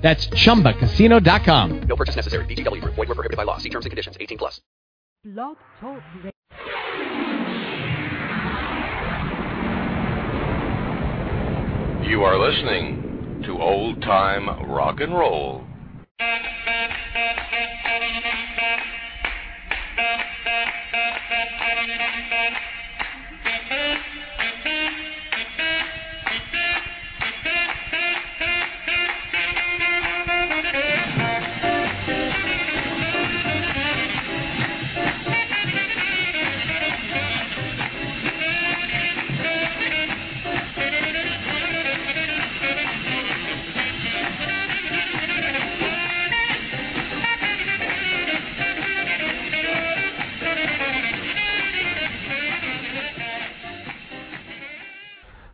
That's chumbacasino.com. No purchase necessary. VGW Group. Void were prohibited by law. See terms and conditions. 18 plus. Blog Talk Radio. You are listening to Old Time Rock and Roll.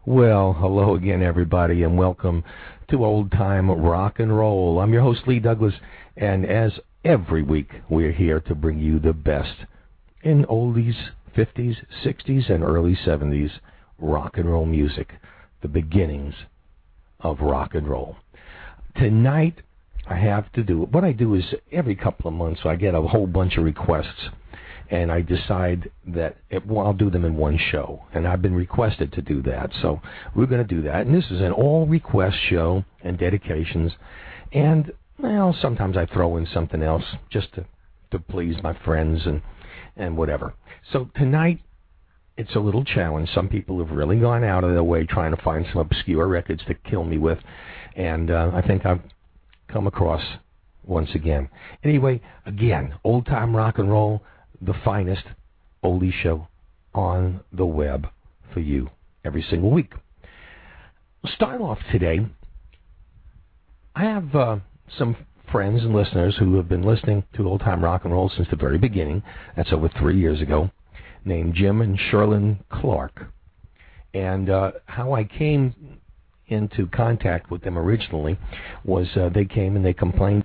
Well, hello again, everybody, and welcome to Old Time Rock and Roll. I'm your host, Lee Douglas, and as every week, we're here to bring you the best in oldies, 50s, 60s, and early 70s rock and roll music, the beginnings of rock and roll. Tonight, I have to do what I do is every couple of months, I get a whole bunch of requests and I decide that it, well, I'll do them in one show. And I've been requested to do that, so we're going to do that. And this is an all request show and dedications. And well, sometimes I throw in something else just to to please my friends and and whatever. So tonight it's a little challenge. Some people have really gone out of their way trying to find some obscure records to kill me with, and uh, I think I've come across once again. Anyway, again, old time rock and roll the finest oldie show on the web for you every single week. Start off today. I have uh, some friends and listeners who have been listening to old time rock and roll since the very beginning. That's over three years ago. Named Jim and Sherlyn Clark. And uh, how I came into contact with them originally was uh, they came and they complained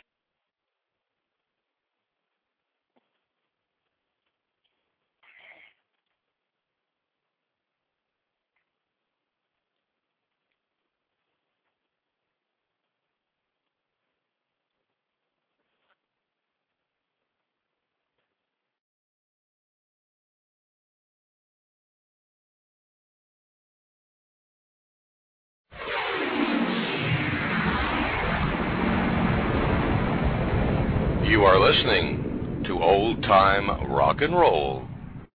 You are listening to Old Time Rock and Roll.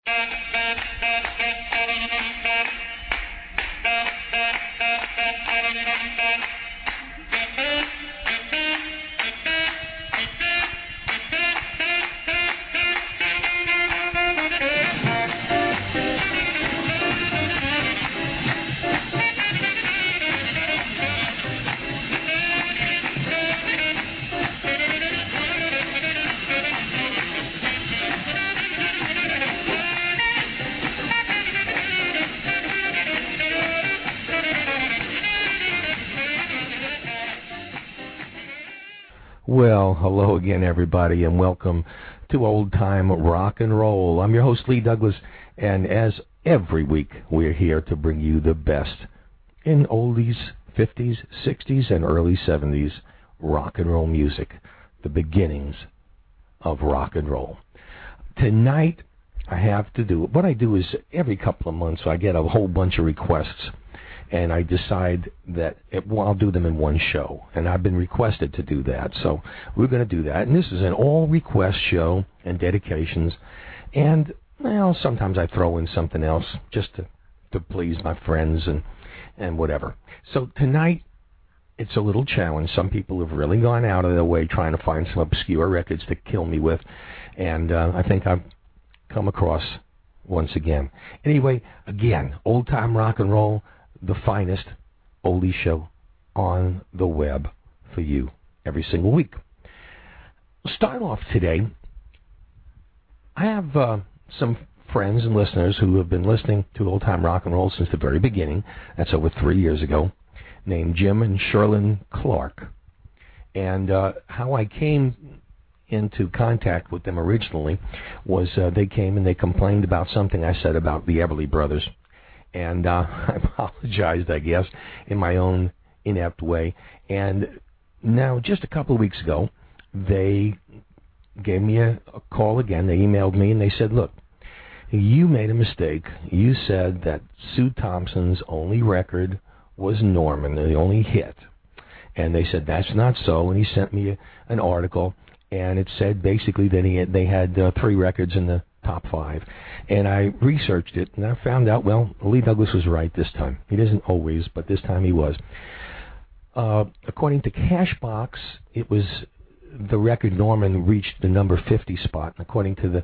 Well, hello again, everybody, and welcome to Old Time Rock and Roll. I'm your host, Lee Douglas, and as every week, we're here to bring you the best in oldies, 50s, 60s, and early 70s rock and roll music, the beginnings of rock and roll. Tonight, I have to do what I do is every couple of months I get a whole bunch of requests and I decide that it, well, I'll do them in one show. And I've been requested to do that, so we're going to do that. And this is an all request show and dedications. And well, sometimes I throw in something else just to to please my friends and and whatever. So tonight it's a little challenge. Some people have really gone out of their way trying to find some obscure records to kill me with, and uh, I think I've come across once again. Anyway, again, old time rock and roll the finest oldie show on the web for you every single week. Start off today. I have uh, some friends and listeners who have been listening to old time rock and roll since the very beginning. That's over three years ago. Named Jim and Sherlyn Clark. And uh, how I came into contact with them originally was uh, they came and they complained about something I said about the Everly Brothers and uh, I apologized, I guess, in my own inept way. And now, just a couple of weeks ago, they gave me a, a call again. They emailed me and they said, "Look, you made a mistake. You said that Sue Thompson's only record was Norman, the only hit." And they said that's not so. And he sent me a, an article, and it said basically that he had, they had uh, three records in the top five. And I researched it, and I found out, well, Lee Douglas was right this time. He doesn't always, but this time he was. Uh, according to Cashbox, it was the record Norman reached the number 50 spot. And according to the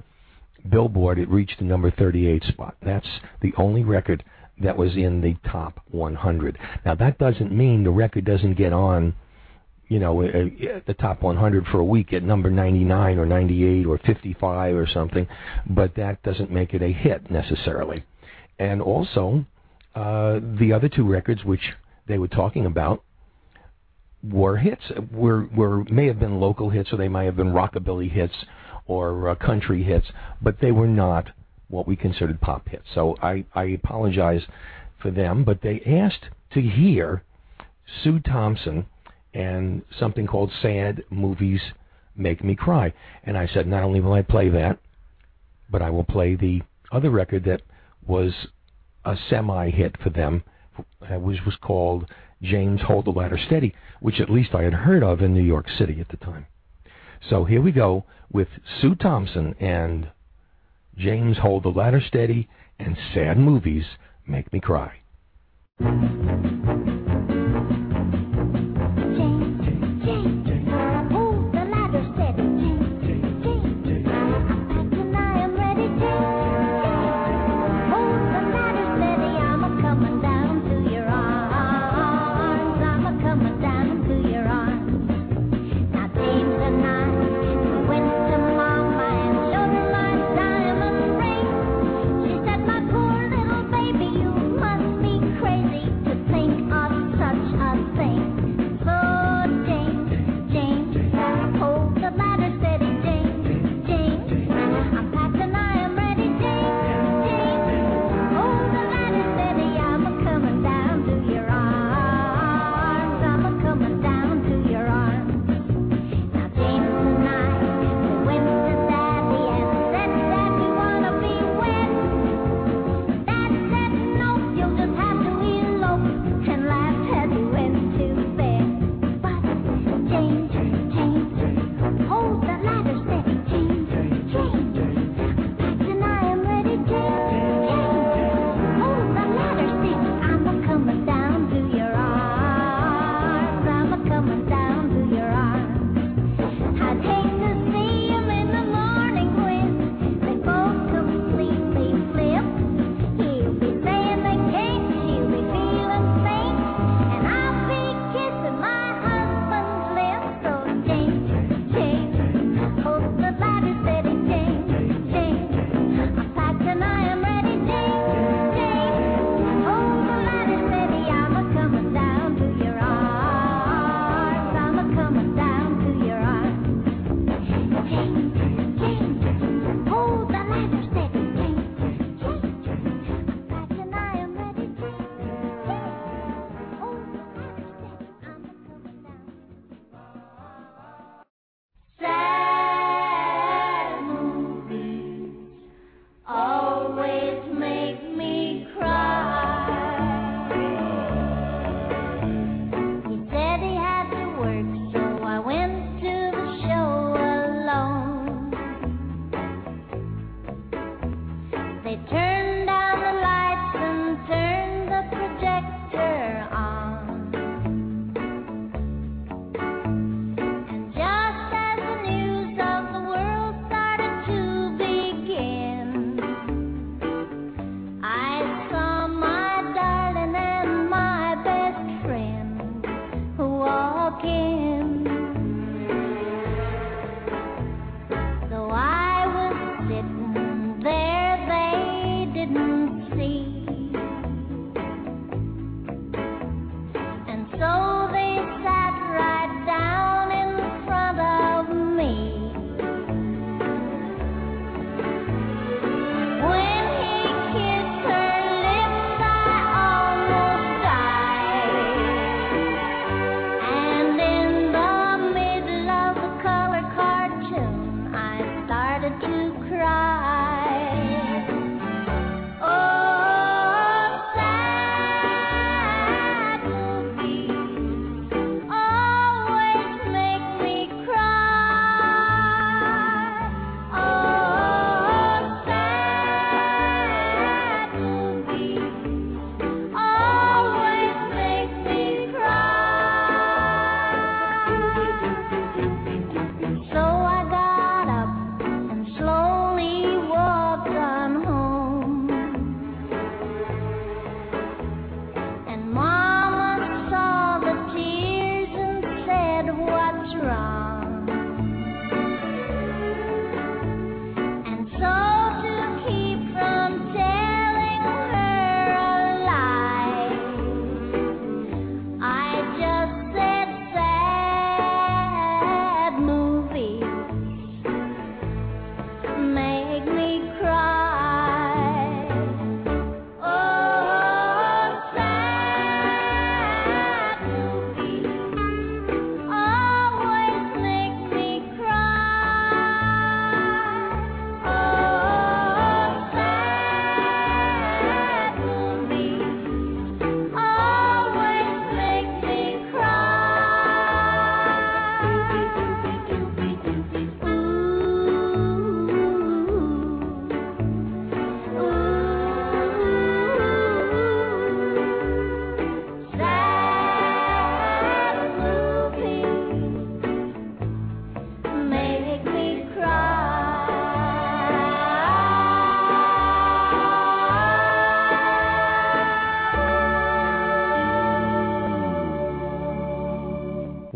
Billboard, it reached the number 38 spot. That's the only record that was in the top 100. Now, that doesn't mean the record doesn't get on you know, at the top 100 for a week at number 99 or 98 or 55 or something, but that doesn't make it a hit necessarily. And also, uh, the other two records which they were talking about were hits, were were may have been local hits or they might have been rockabilly hits or uh, country hits, but they were not what we considered pop hits. So I I apologize for them, but they asked to hear Sue Thompson and something called Sad Movies Make Me Cry. And I said, not only will I play that, but I will play the other record that was a semi hit for them, which was called James Hold the Ladder Steady, which at least I had heard of in New York City at the time. So here we go with Sue Thompson and James Hold the Ladder Steady and Sad Movies Make Me Cry.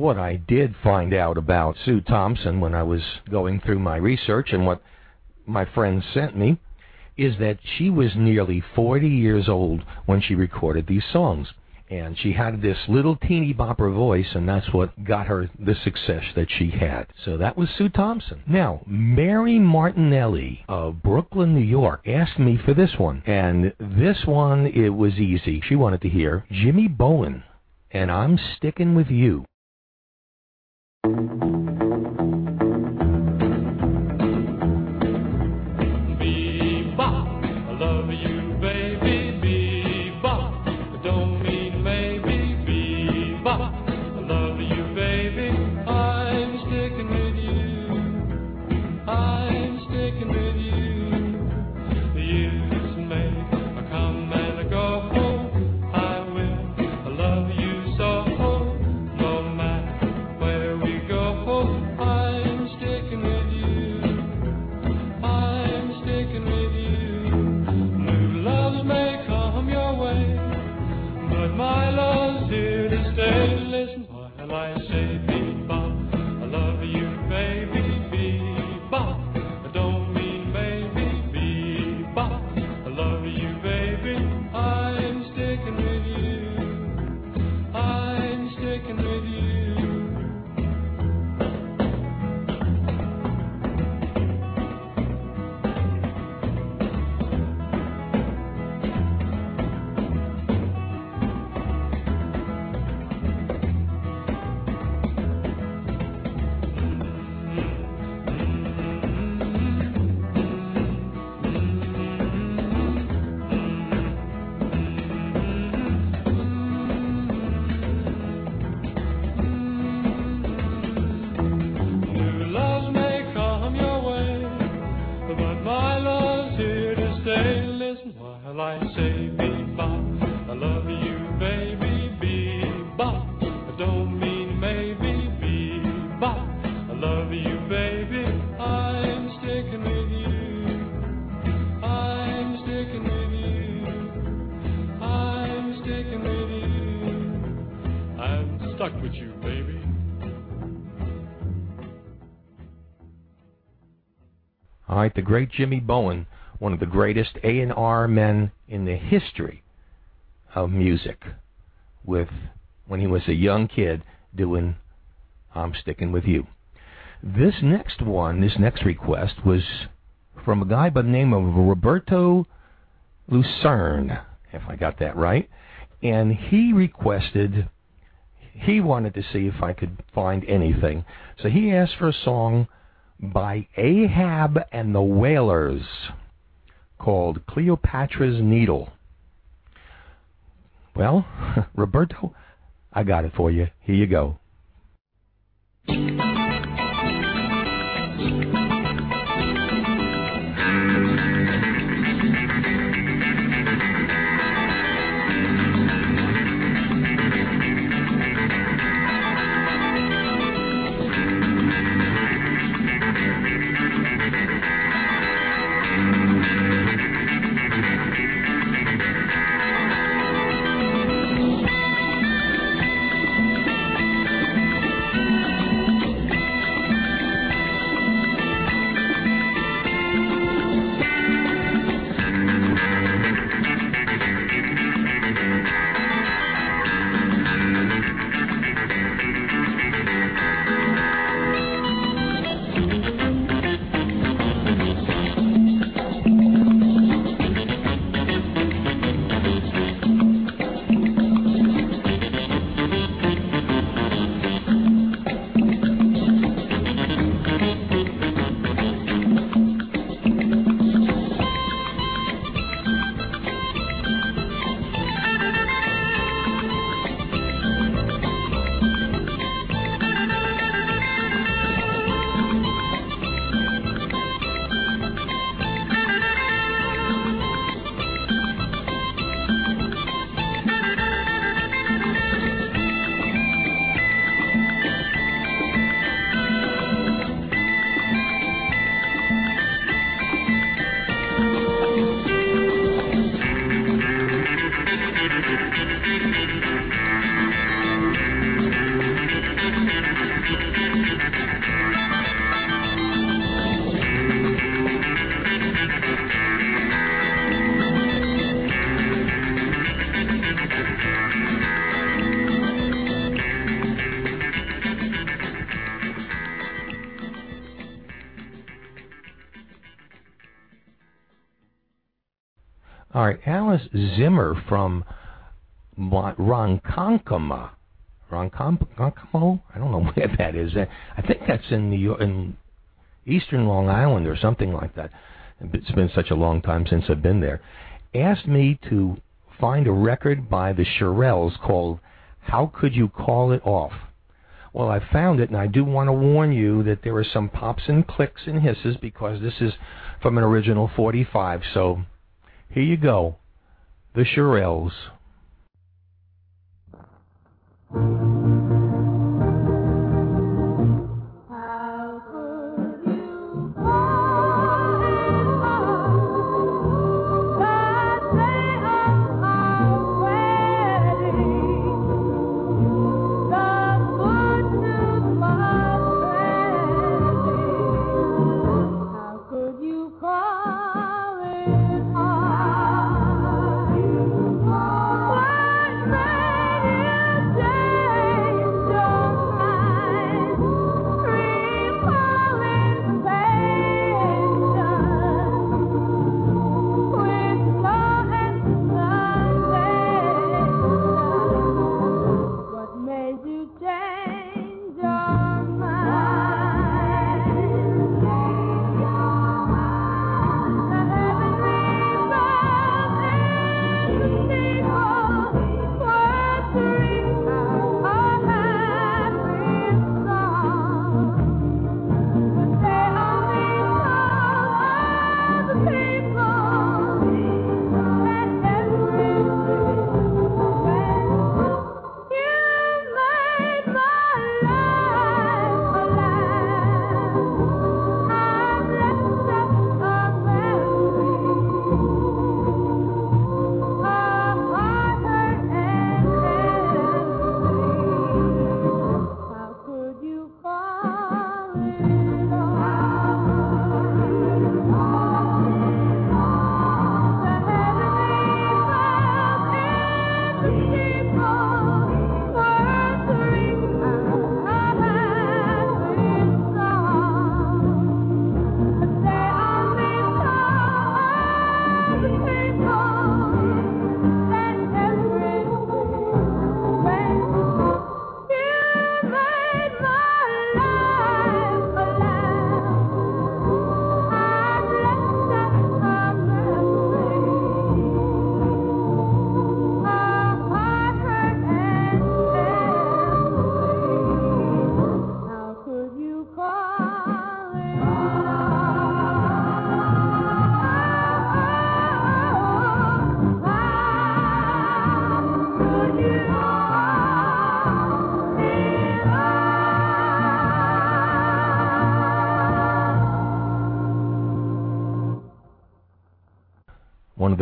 What I did find out about Sue Thompson when I was going through my research and what my friends sent me is that she was nearly 40 years old when she recorded these songs. And she had this little teeny bopper voice, and that's what got her the success that she had. So that was Sue Thompson. Now, Mary Martinelli of Brooklyn, New York, asked me for this one. And this one, it was easy. She wanted to hear Jimmy Bowen, and I'm sticking with you. Great Jimmy Bowen, one of the greatest A&R men in the history of music, with when he was a young kid doing I'm Sticking With You. This next one, this next request was from a guy by the name of Roberto Lucerne, if I got that right, and he requested he wanted to see if I could find anything. So he asked for a song by Ahab and the Whalers called Cleopatra's Needle. Well, Roberto, I got it for you. Here you go. Alice Zimmer from Ronkonkoma. Ronkonkoma? I don't know where that is. I think that's in York, in Eastern Long Island or something like that. It's been such a long time since I've been there. Asked me to find a record by the Shirelles called "How Could You Call It Off." Well, I found it, and I do want to warn you that there are some pops and clicks and hisses because this is from an original 45. So here you go. The Shirelles.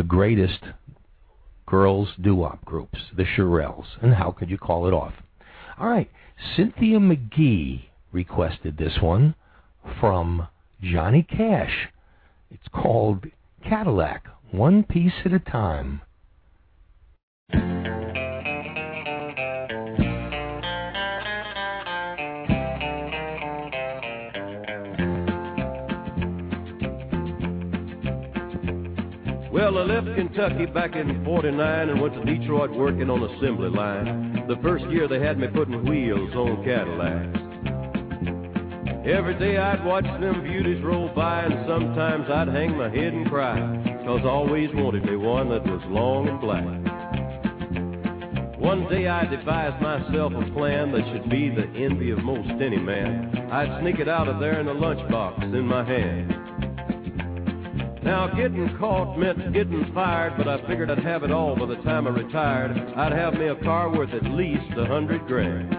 Greatest girls doo-wop groups, the Shirelles. And how could you call it off? All right, Cynthia McGee requested this one from Johnny Cash. It's called Cadillac, One Piece at a Time. Well, I left Kentucky back in 49 and went to Detroit working on assembly line. The first year they had me putting wheels on Cadillacs. Every day I'd watch them beauties roll by and sometimes I'd hang my head and cry. Cause I always wanted me one that was long and black. One day I devised myself a plan that should be the envy of most any man. I'd sneak it out of there in a lunchbox in my hand. Now, getting caught meant getting fired, but I figured I'd have it all by the time I retired. I'd have me a car worth at least a hundred grand.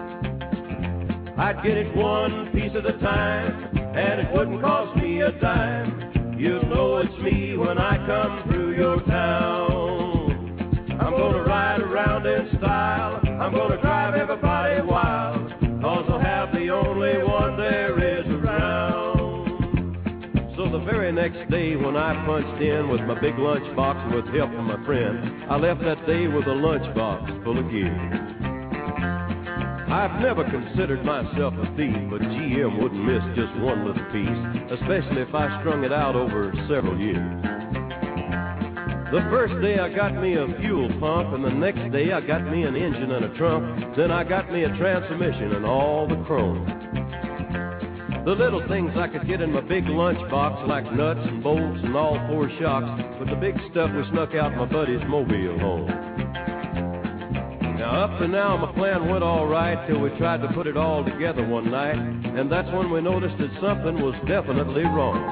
I'd get it one piece at a time, and it wouldn't cost me a dime. You'll know it's me when I come through your town. I'm gonna ride around in style, I'm gonna drive everybody wild, cause I'll have the only one there very next day when I punched in with my big lunchbox with help from my friend, I left that day with a lunchbox full of gear. I've never considered myself a thief, but GM wouldn't miss just one little piece, especially if I strung it out over several years. The first day I got me a fuel pump, and the next day I got me an engine and a trunk. Then I got me a transmission and all the chrome. The little things I could get in my big lunchbox, like nuts and bolts and all four shocks, but the big stuff we snuck out my buddy's mobile home. Now, up to now, my plan went all right till we tried to put it all together one night, and that's when we noticed that something was definitely wrong.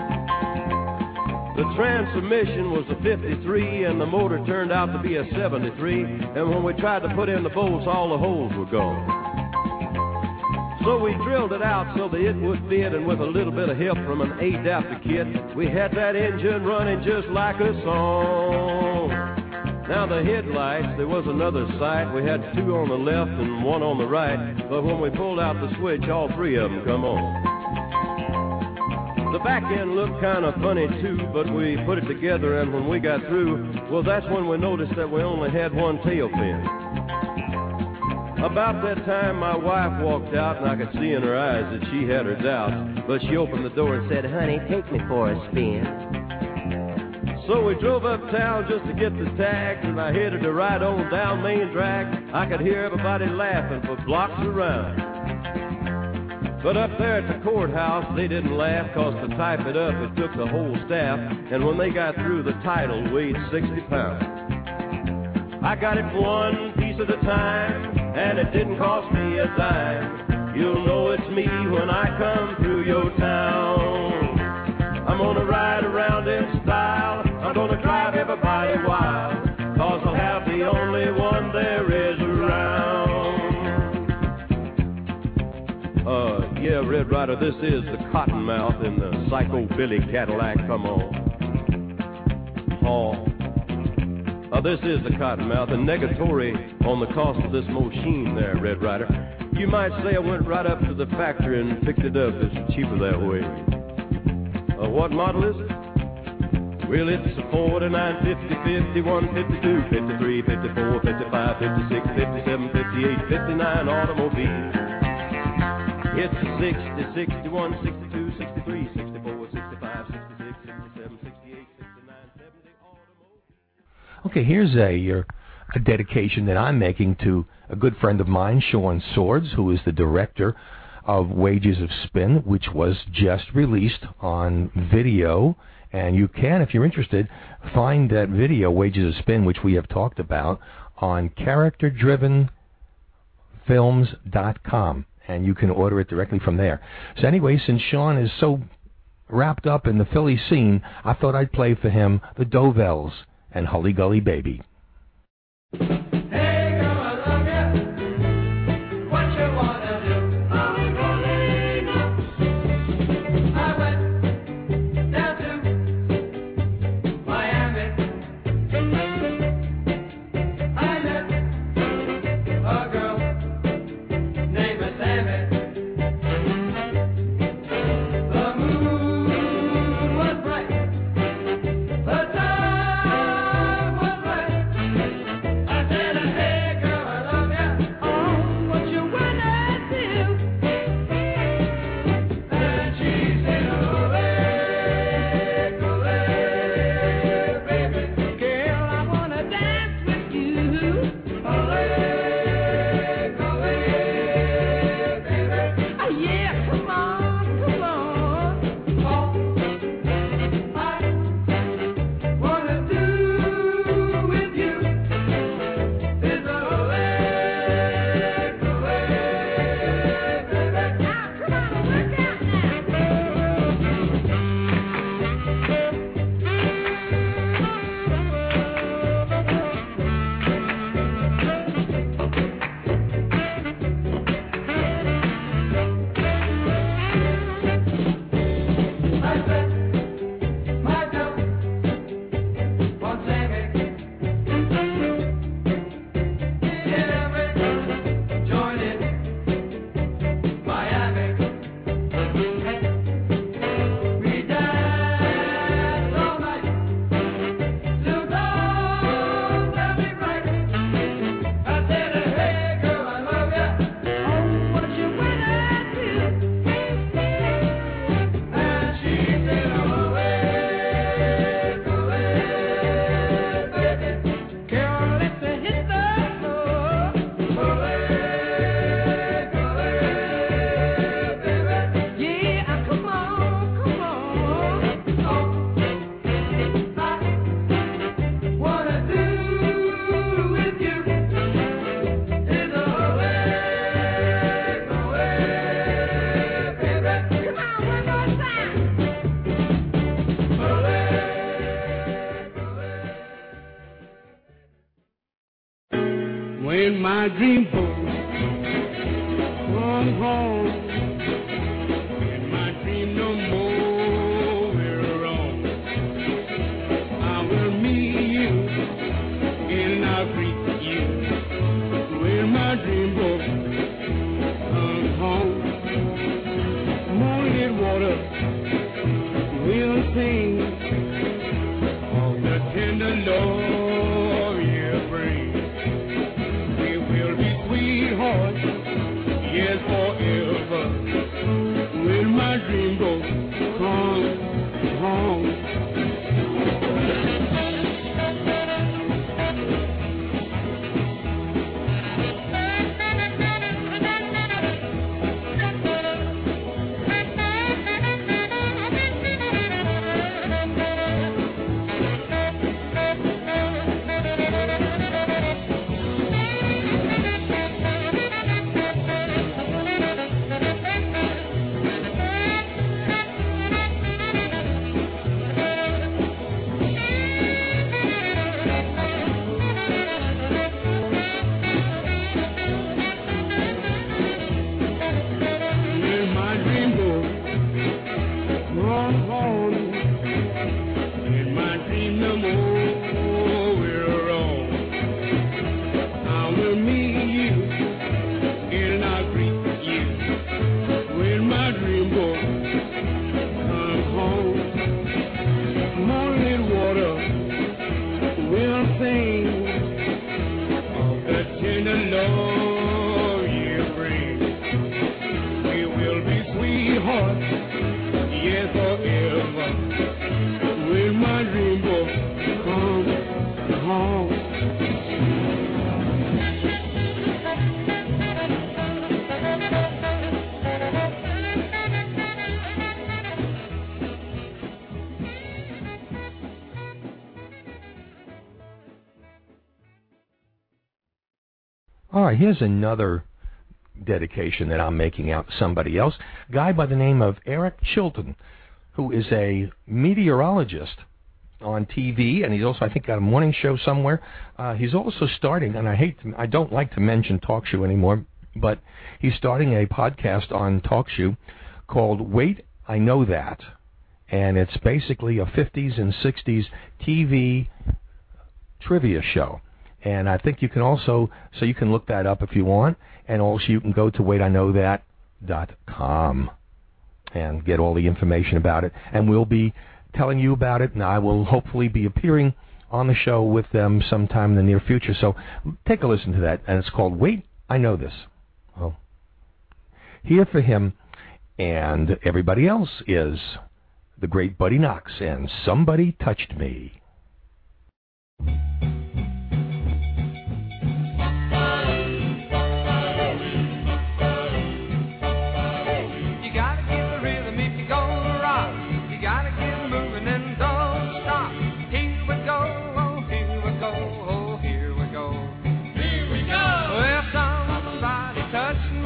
The transmission was a 53, and the motor turned out to be a 73, and when we tried to put in the bolts, all the holes were gone. So we drilled it out so that it would fit, and with a little bit of help from an adapter kit, we had that engine running just like a song. Now the headlights, there was another sight. We had two on the left and one on the right, but when we pulled out the switch, all three of them come on. The back end looked kind of funny too, but we put it together, and when we got through, well, that's when we noticed that we only had one tail fin. About that time, my wife walked out, and I could see in her eyes that she had her doubts. But she opened the door and said, Honey, take me for a spin. So we drove uptown just to get the tags, and I headed to ride on down Main Drag. I could hear everybody laughing for blocks around. But up there at the courthouse, they didn't laugh, cause to type it up, it took the whole staff. And when they got through, the title weighed 60 pounds. I got it one piece at a time, and it didn't cost me a dime. You'll know it's me when I come through your town. I'm gonna ride around in style, I'm gonna drive everybody wild, cause I'll have the only one there is around. Uh, yeah, Red Rider, this is the Cottonmouth in the Psycho Billy Cadillac, come on. Oh. Uh, this is the Cottonmouth, and negatory on the cost of this machine there, Red Rider. You might say I went right up to the factory and picked it up. It's cheaper that way. Uh, what model is it? Well, it's a 49, 50, 51, 52, 53, 54, 55, 56, 57, 58, 59 automobile. It's a 60, 61, 62, 63, 64, Okay, here's a a dedication that I'm making to a good friend of mine, Sean Swords, who is the director of Wages of Spin, which was just released on video. And you can, if you're interested, find that video, Wages of Spin, which we have talked about, on characterdrivenfilms.com. And you can order it directly from there. So, anyway, since Sean is so wrapped up in the Philly scene, I thought I'd play for him the Dovells and Hully Gully Baby. Here's another dedication that I'm making out to somebody else. A guy by the name of Eric Chilton, who is a meteorologist on TV, and he's also, I think, got a morning show somewhere. Uh, he's also starting, and I hate, to, I don't like to mention talk show anymore, but he's starting a podcast on talk show called Wait, I Know That, and it's basically a 50s and 60s TV trivia show. And I think you can also, so you can look that up if you want, and also you can go to waitiknowthat.com and get all the information about it. And we'll be telling you about it, and I will hopefully be appearing on the show with them sometime in the near future. So take a listen to that, and it's called Wait, I Know This. Well, here for him and everybody else is the great Buddy Knox and Somebody Touched Me. Somebody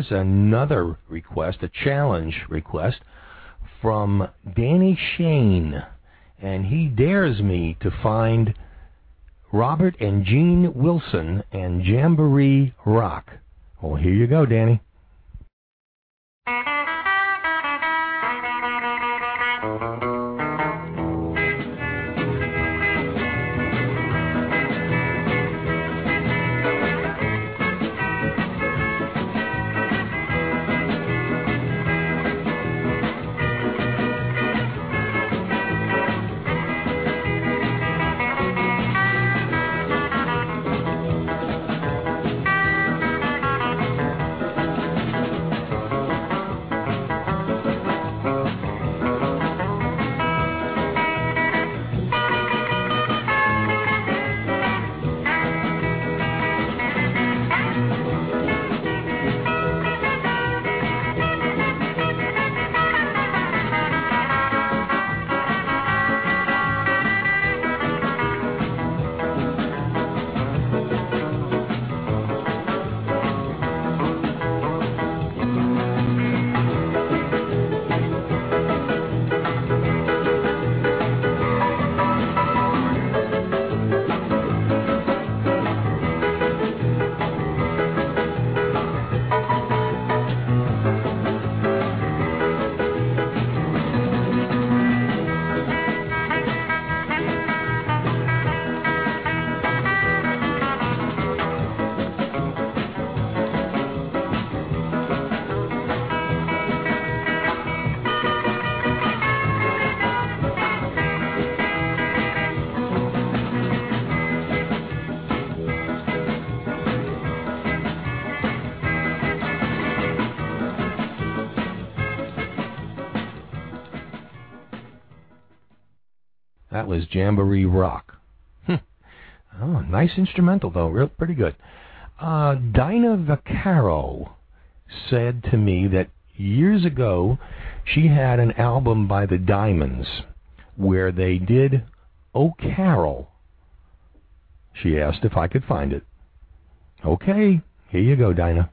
is another request, a challenge request, from Danny Shane. And he dares me to find Robert and Gene Wilson and Jamboree Rock. Well, here you go, Danny. Jamboree Rock. Hmm. oh, nice instrumental, though. Real, pretty good. Uh, Dinah Vaccaro said to me that years ago she had an album by the Diamonds where they did O'Carroll. She asked if I could find it. Okay, here you go, Dinah.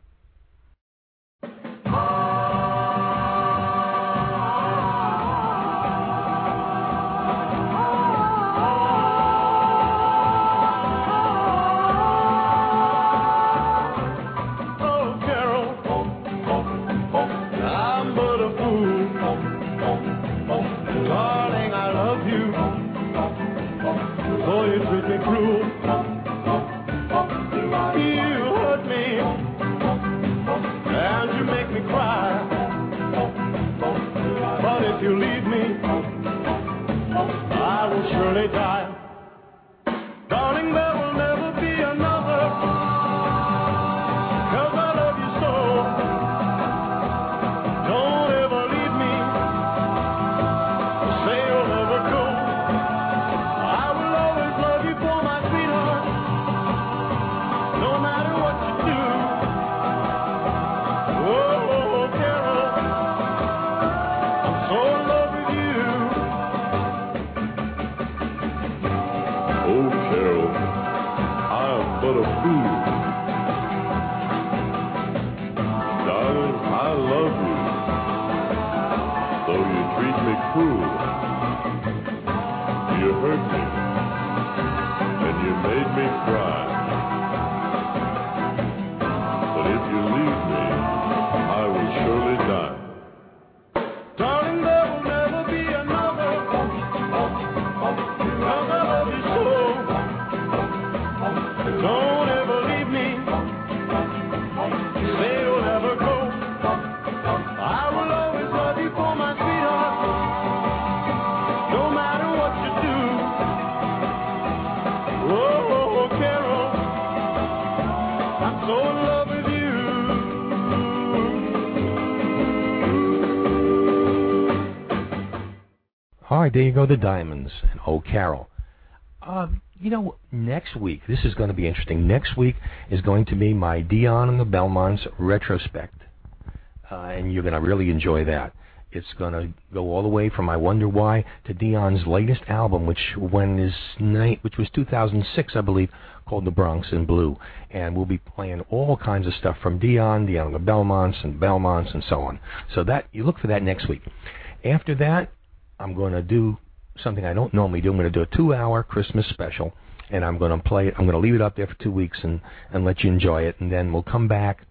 right, there you go, the Diamonds and oh, O'Carroll. Uh, um, you know, next week, this is going to be interesting. Next week is going to be my Dion and the Belmonts retrospect. Uh, and you're going to really enjoy that. It's going to go all the way from I Wonder Why to Dion's latest album, which when is night, which was 2006, I believe, called The Bronx in Blue. And we'll be playing all kinds of stuff from Dion, Dion and the Belmonts, and Belmonts, and so on. So that you look for that next week. After that, I'm going to do something I don't normally do. I'm going to do a two-hour Christmas special, and I'm going to play it. I'm going to leave it up there for two weeks and and let you enjoy it, and then we'll come back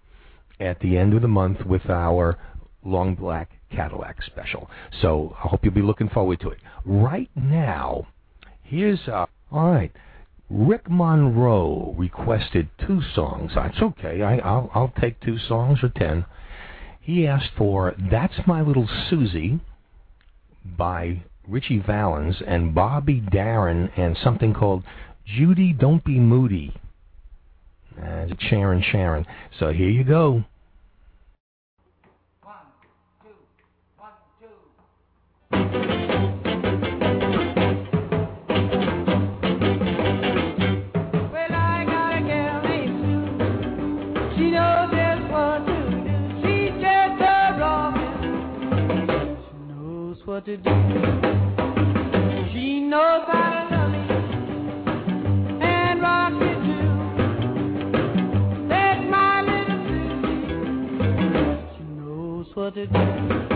at the end of the month with our Long Black Cadillac special. So I hope you'll be looking forward to it. Right now, here's uh, all right. Rick Monroe requested two songs. That's okay. I, I'll I'll take two songs or ten. He asked for "That's My Little Susie" by Ritchie Valens and Bobby Darin and something called Judy Don't Be Moody. Uh, Sharon Sharon. So here you go. Well, what to do. She knows how to love me and rock me too. That's my little Susie. She knows what to do.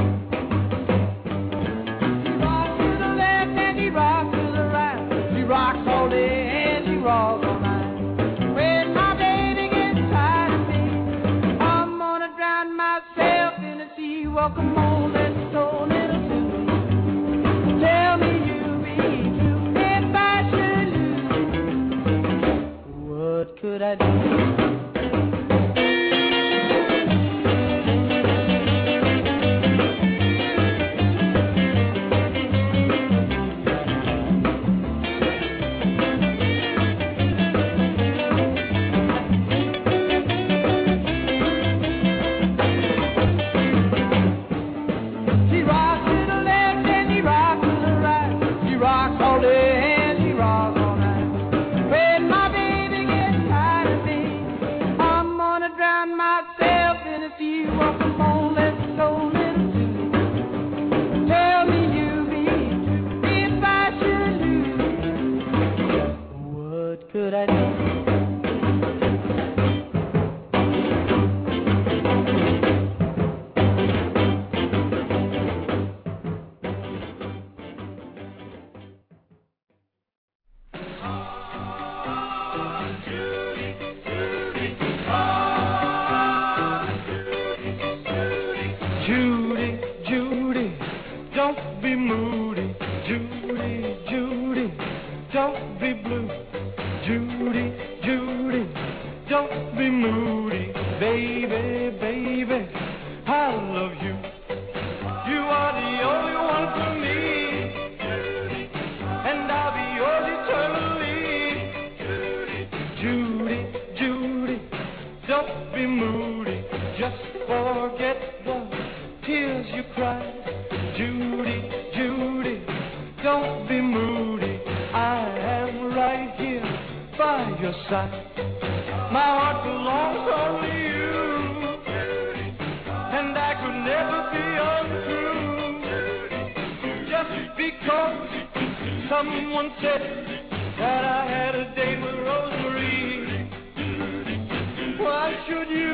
Should you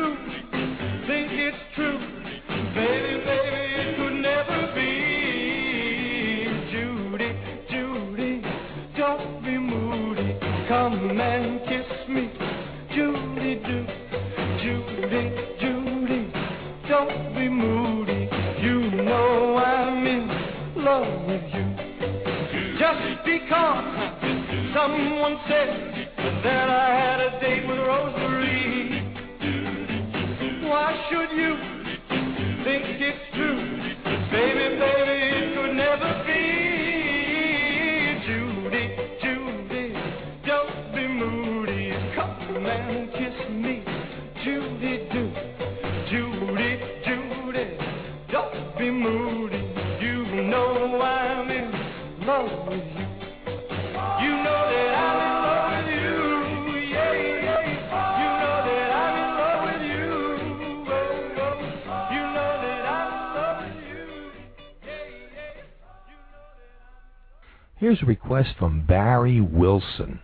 request from Barry Wilson,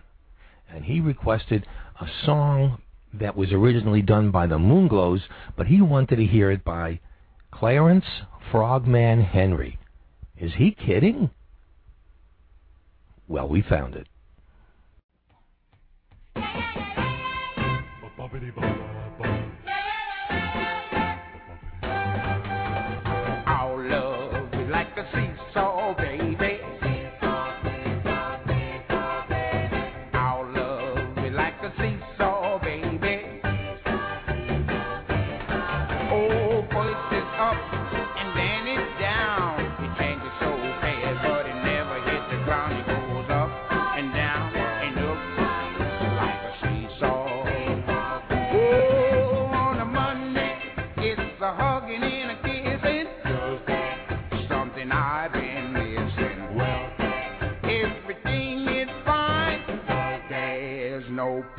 and he requested a song that was originally done by the Moonglows, but he wanted to hear it by Clarence Frogman Henry. Is he kidding? Well, we found it.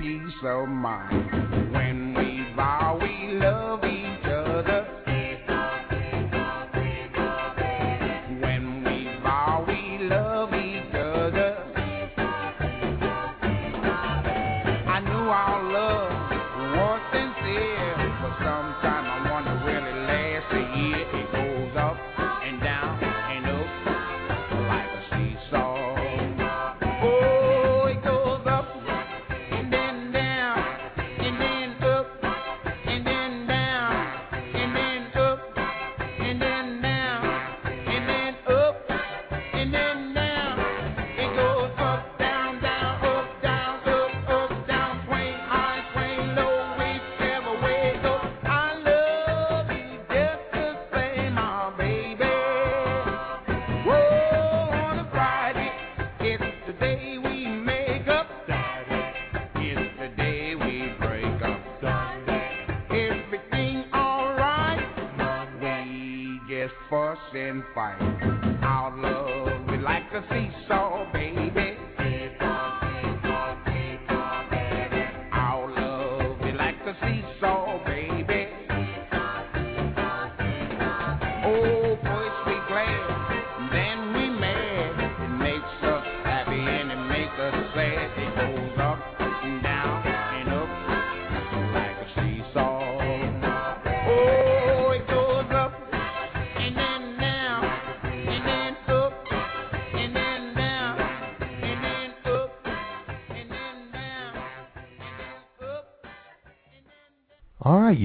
peace of mind when we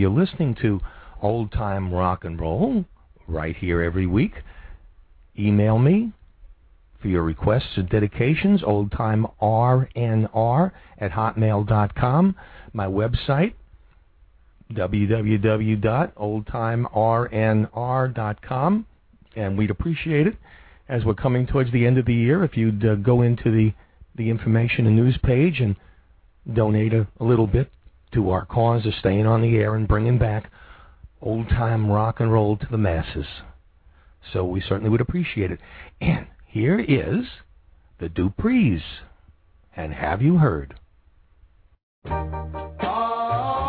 You're listening to Old Time Rock and Roll right here every week. Email me for your requests and dedications, oldtimernr at hotmail.com. My website, www.oldtimernr.com. And we'd appreciate it as we're coming towards the end of the year if you'd uh, go into the, the information and news page and donate a, a little bit to our cause of staying on the air and bringing back old time rock and roll to the masses. So we certainly would appreciate it. And here is the Duprees. And have you heard? Oh.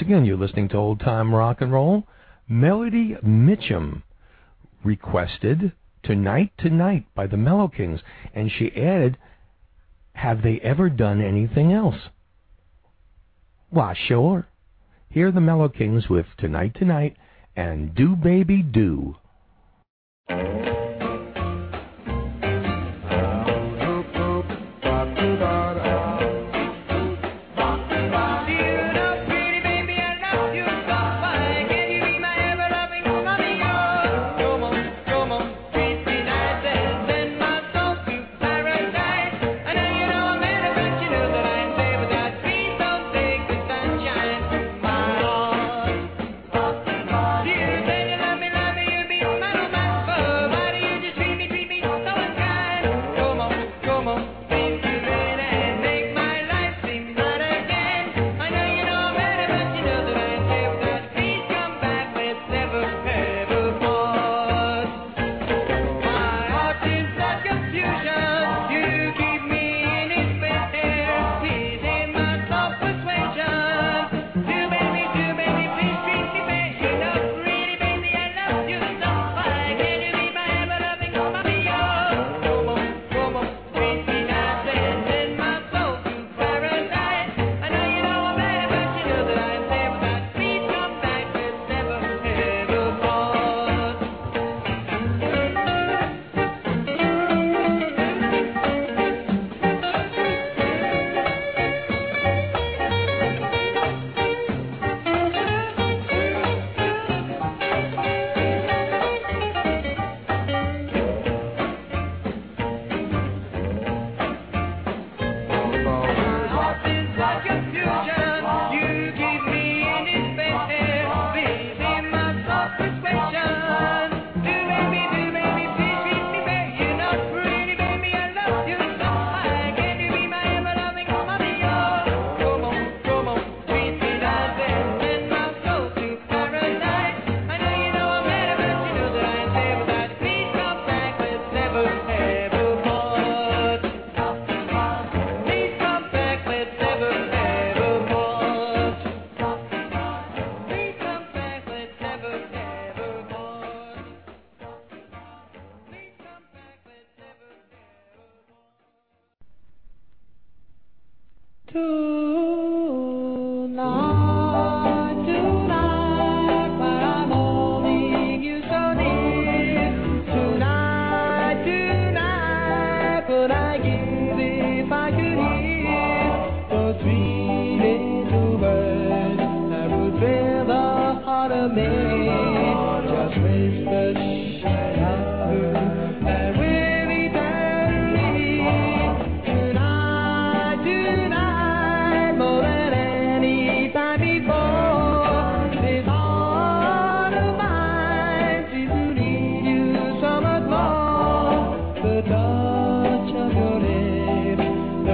again, you're listening to old time rock and roll. Melody Mitchum requested Tonight Tonight by the Mellow Kings, and she added, Have they ever done anything else? Why, sure. Here are the Mellow Kings with Tonight Tonight and Do Baby Do.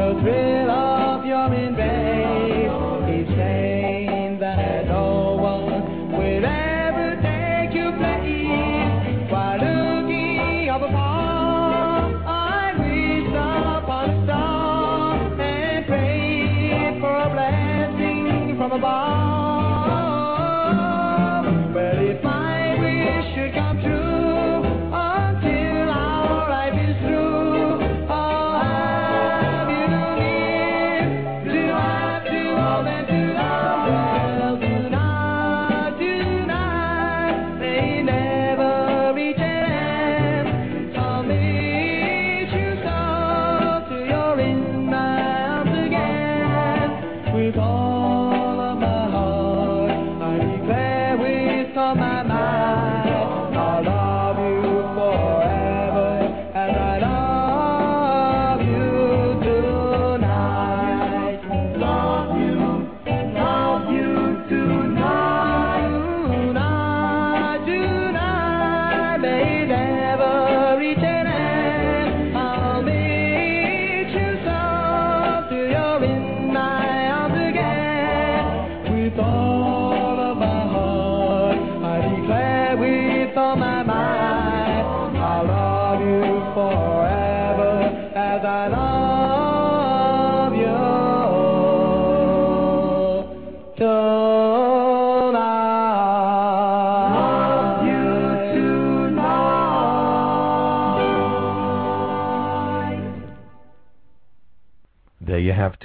children.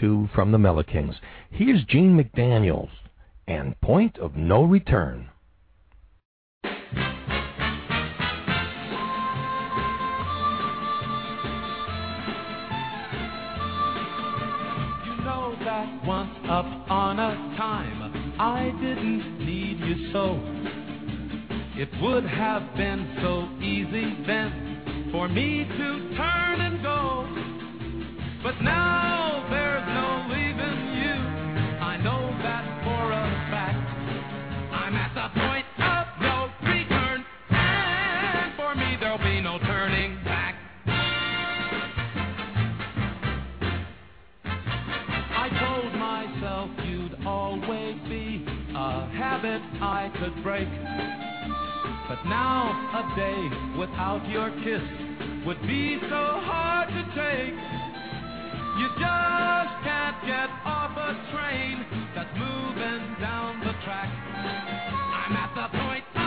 Two from the Mellow Kings. Here's Gene McDaniels and Point of No Return. You know that once upon a time I didn't need you so. It would have been so easy then for me to turn and go. But now there's no leaving you. I know that for a fact. I'm at the point of no return. And for me there'll be no turning back. I told myself you'd always be a habit I could break. But now a day without your kiss would be so hard to take. You just can't get off a train that's moving down the track. I'm at the point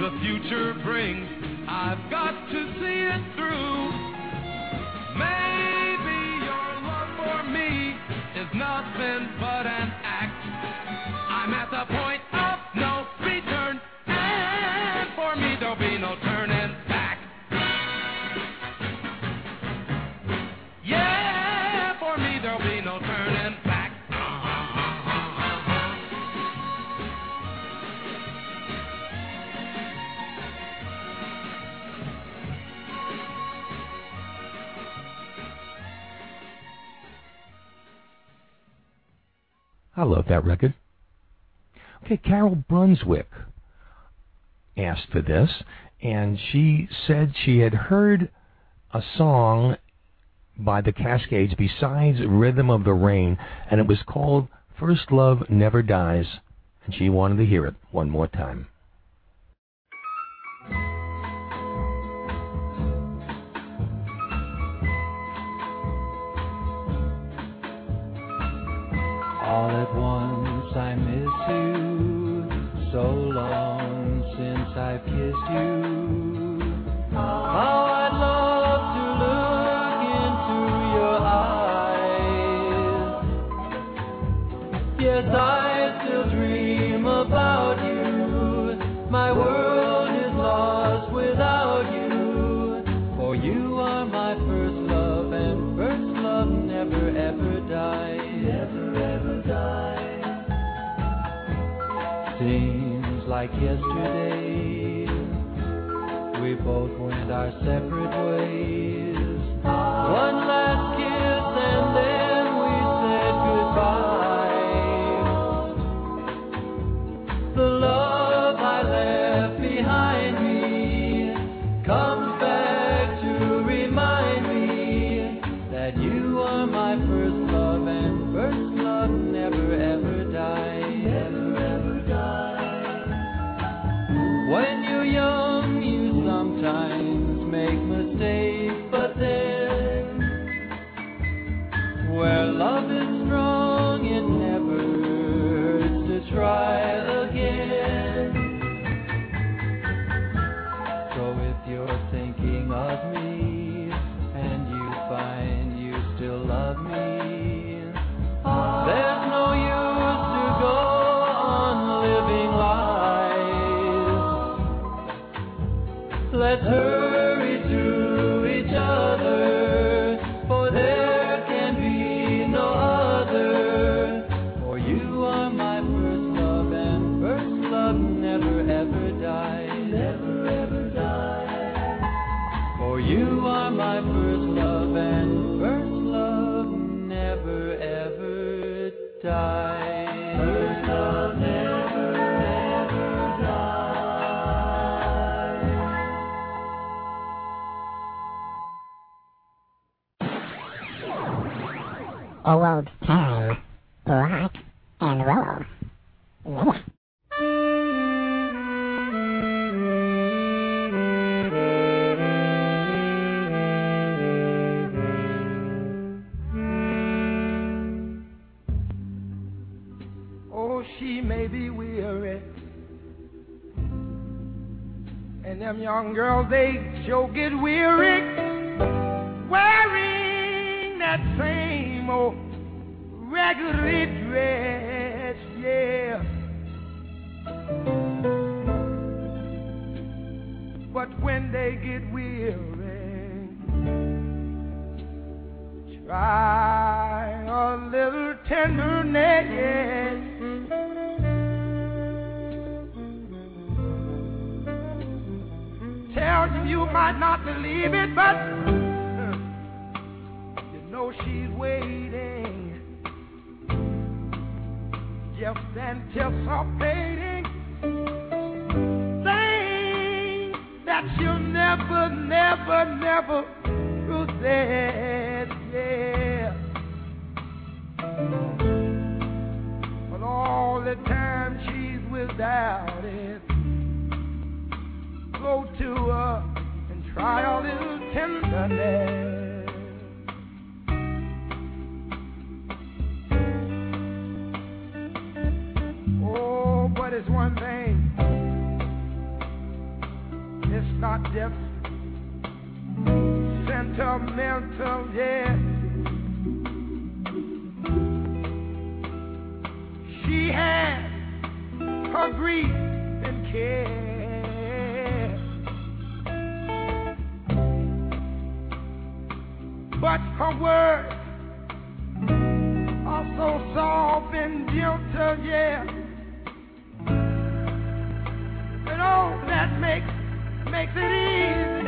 the future brings, I've got to see it through. Maybe your love for me is nothing but an act. I'm at the point I love that record. Okay, Carol Brunswick asked for this, and she said she had heard a song by the Cascades besides Rhythm of the Rain, and it was called First Love Never Dies, and she wanted to hear it one more time. All at once like yesterday we both went our separate ways. They sure get weary that she'll never, never, never possess. Yeah. But all the time she's without it, go to her and try a little tenderness. Oh, but it's one thing. Not just sentimental, yeah. She has her grief and care. But her words are so soft and gentle, yeah. And all that makes makes it easy,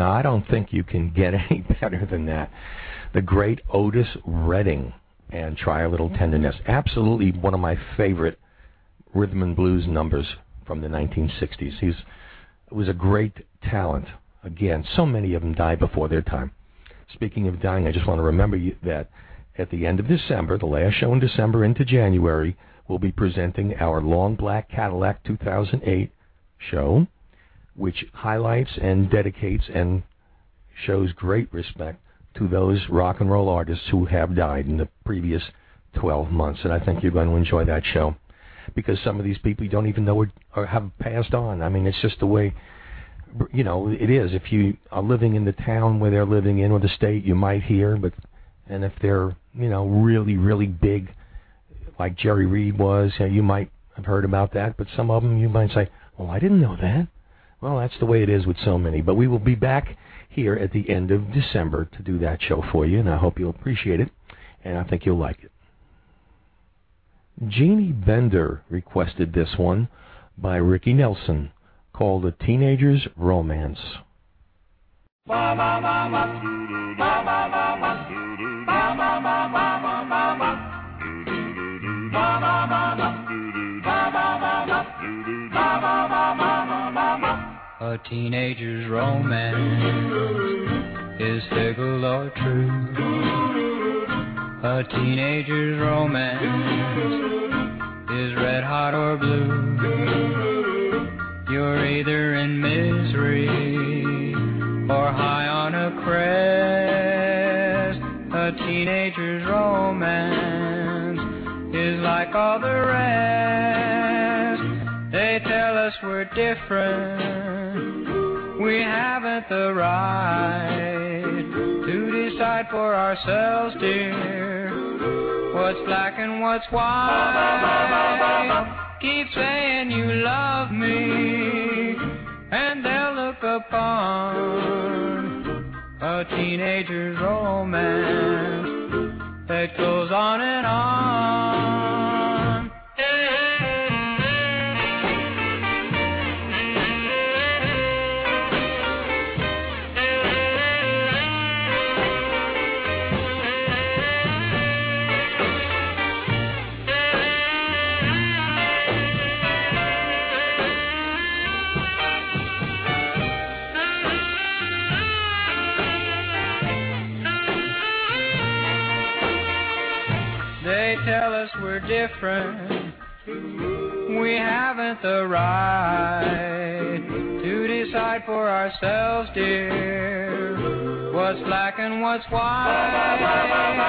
Now, I don't think you can get any better than that. The great Otis Redding and Try a Little mm-hmm. Tenderness. Absolutely one of my favorite rhythm and blues numbers from the 1960s. He's was a great talent. Again, so many of them died before their time. Speaking of dying, I just want to remember you that at the end of December, the last show in December into January, we'll be presenting our Long Black Cadillac 2008 show which highlights and dedicates and shows great respect to those rock and roll artists who have died in the previous 12 months. And I think you're going to enjoy that show because some of these people you don't even know or have passed on. I mean, it's just the way, you know, it is. If you are living in the town where they're living in or the state, you might hear, but, and if they're, you know, really, really big, like Jerry Reed was, yeah, you might have heard about that, but some of them you might say, well, I didn't know that. Well, that's the way it is with so many. But we will be back here at the end of December to do that show for you, and I hope you'll appreciate it, and I think you'll like it. Jeannie Bender requested this one by Ricky Nelson called A Teenager's Romance. A teenager's romance is fickle or true. A teenager's romance is red hot or blue. You're either in misery or high on a crest. A teenager's romance is like all the rest. They tell us we're different. We haven't the right to decide for ourselves, dear. What's black and what's white? Keep saying you love me, and they'll look upon a teenager's romance that goes on and on. For ourselves, dear. What's black and what's white?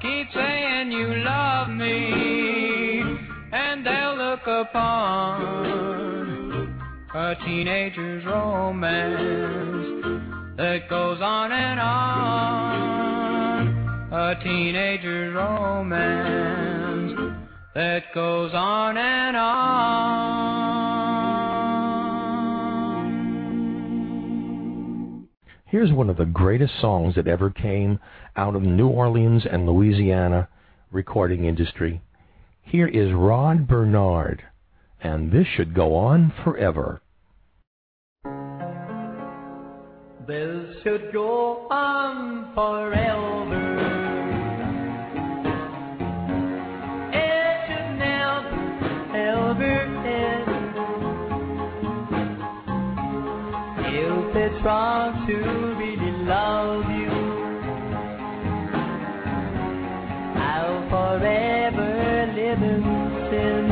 Keep saying you love me, and they'll look upon a teenager's romance that goes on and on. A teenager's romance that goes on and on. Here's one of the greatest songs that ever came out of New Orleans and Louisiana recording industry. Here is Rod Bernard, and this should go on forever. This should go on forever. Wrong to love you, I'll forever live in sin.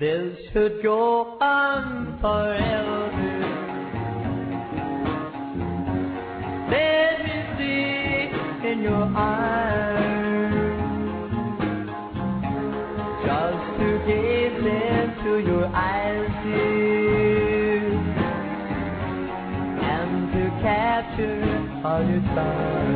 This should go on forever. Let me see in your eyes all your time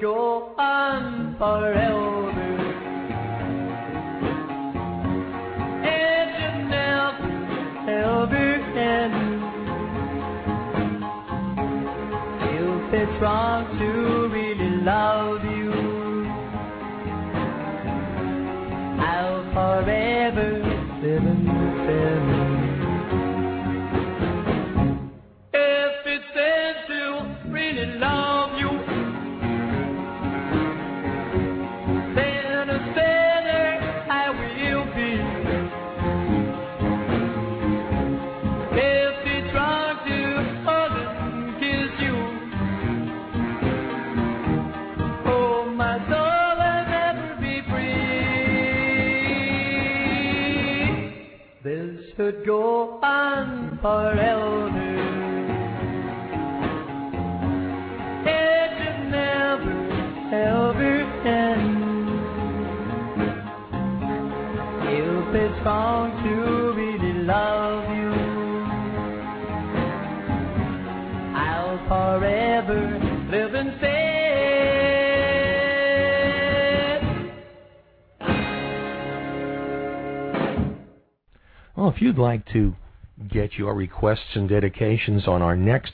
Go on forever. Like to get your requests and dedications on our next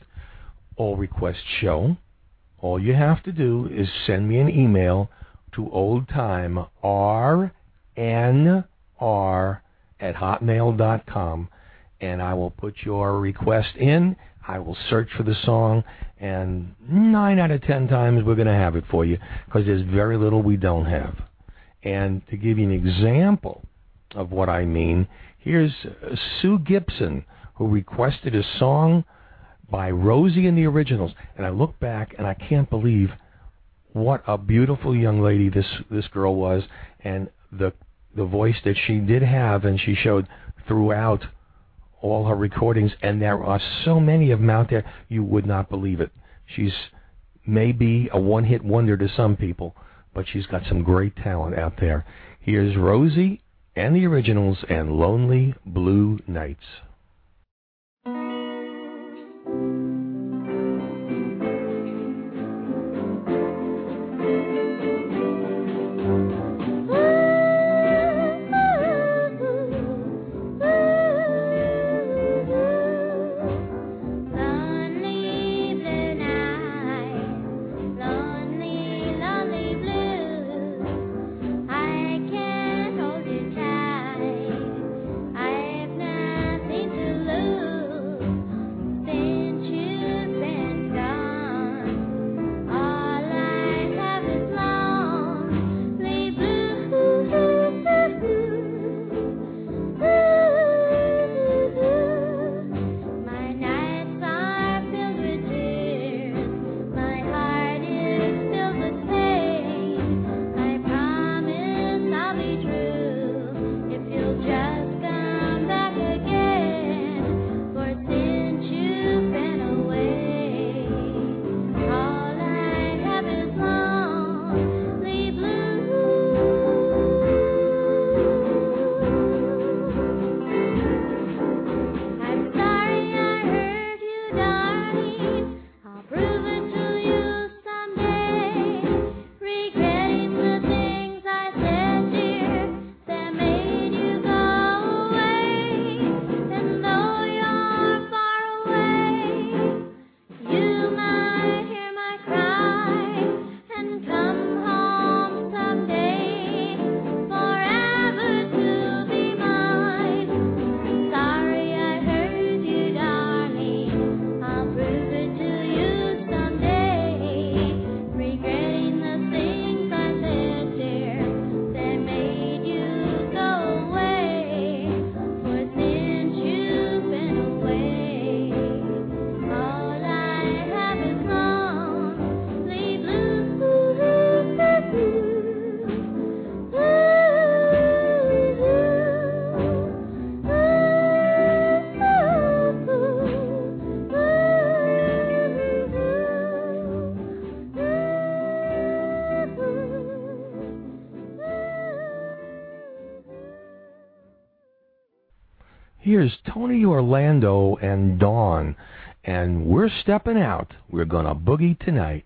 All Request show, all you have to do is send me an email to oldtimernr at hotmail.com and I will put your request in. I will search for the song, and nine out of ten times we're going to have it for you because there's very little we don't have. And to give you an example of what I mean, here's Sue Gibson who requested a song by Rosie and the Originals. And I look back and I can't believe what a beautiful young lady this this girl was, and the the voice that she did have, and she showed throughout all her recordings. And there are so many of them out there, you would not believe it. She's maybe a one-hit wonder to some people, but she's got some great talent out there. Here's Rosie and the Originals and Lonely Blue Nights. Here's Tony Orlando and Dawn, and we're stepping out. We're gonna boogie tonight.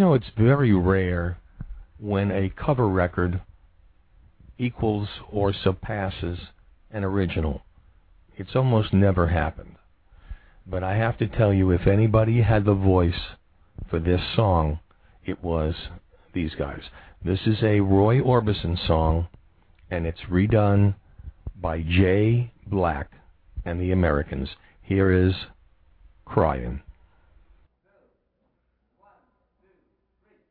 Know, it's very rare when a cover record equals or surpasses an original. It's almost never happened. But I have to tell you, if anybody had the voice for this song, it was these guys. This is a Roy Orbison song, and it's redone by Jay Black and the Americans. Here is Crying.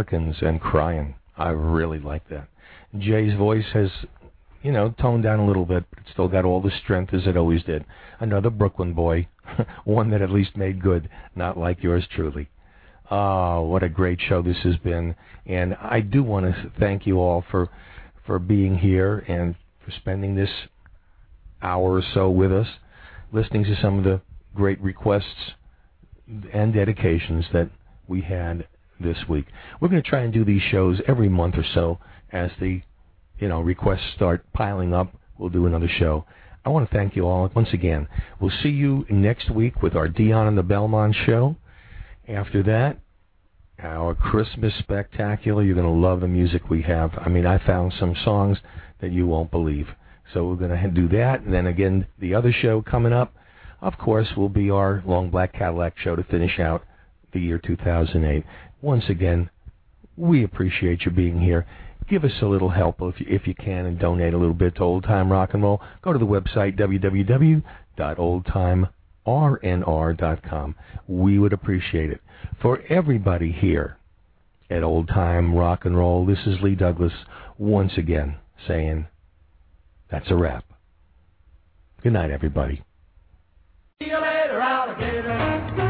Americans and crying. I really like that. Jay's voice has, you know, toned down a little bit, but it's still got all the strength as it always did. Another Brooklyn boy, one that at least made good, not like yours truly. Oh, what a great show this has been. And I do want to thank you all for for being here and for spending this hour or so with us, listening to some of the great requests and dedications that we had this week. We're going to try and do these shows every month or so as the you know requests start piling up. We'll do another show. I want to thank you all once again. We'll see you next week with our Dion and the Belmont show. After that, our Christmas spectacular. You're going to love the music we have. I mean, I found some songs that you won't believe. So we're going to do that. And then again, the other show coming up, of course, will be our Long Black Cadillac show to finish out the year 2008. Once again, we appreciate you being here. Give us a little help if you, if you can and donate a little bit to Old Time Rock and Roll. Go to the website www.oldtimernr.com. We would appreciate it. For everybody here at Old Time Rock and Roll, this is Lee Douglas once again saying that's a wrap. Good night, everybody. See you later, alligator.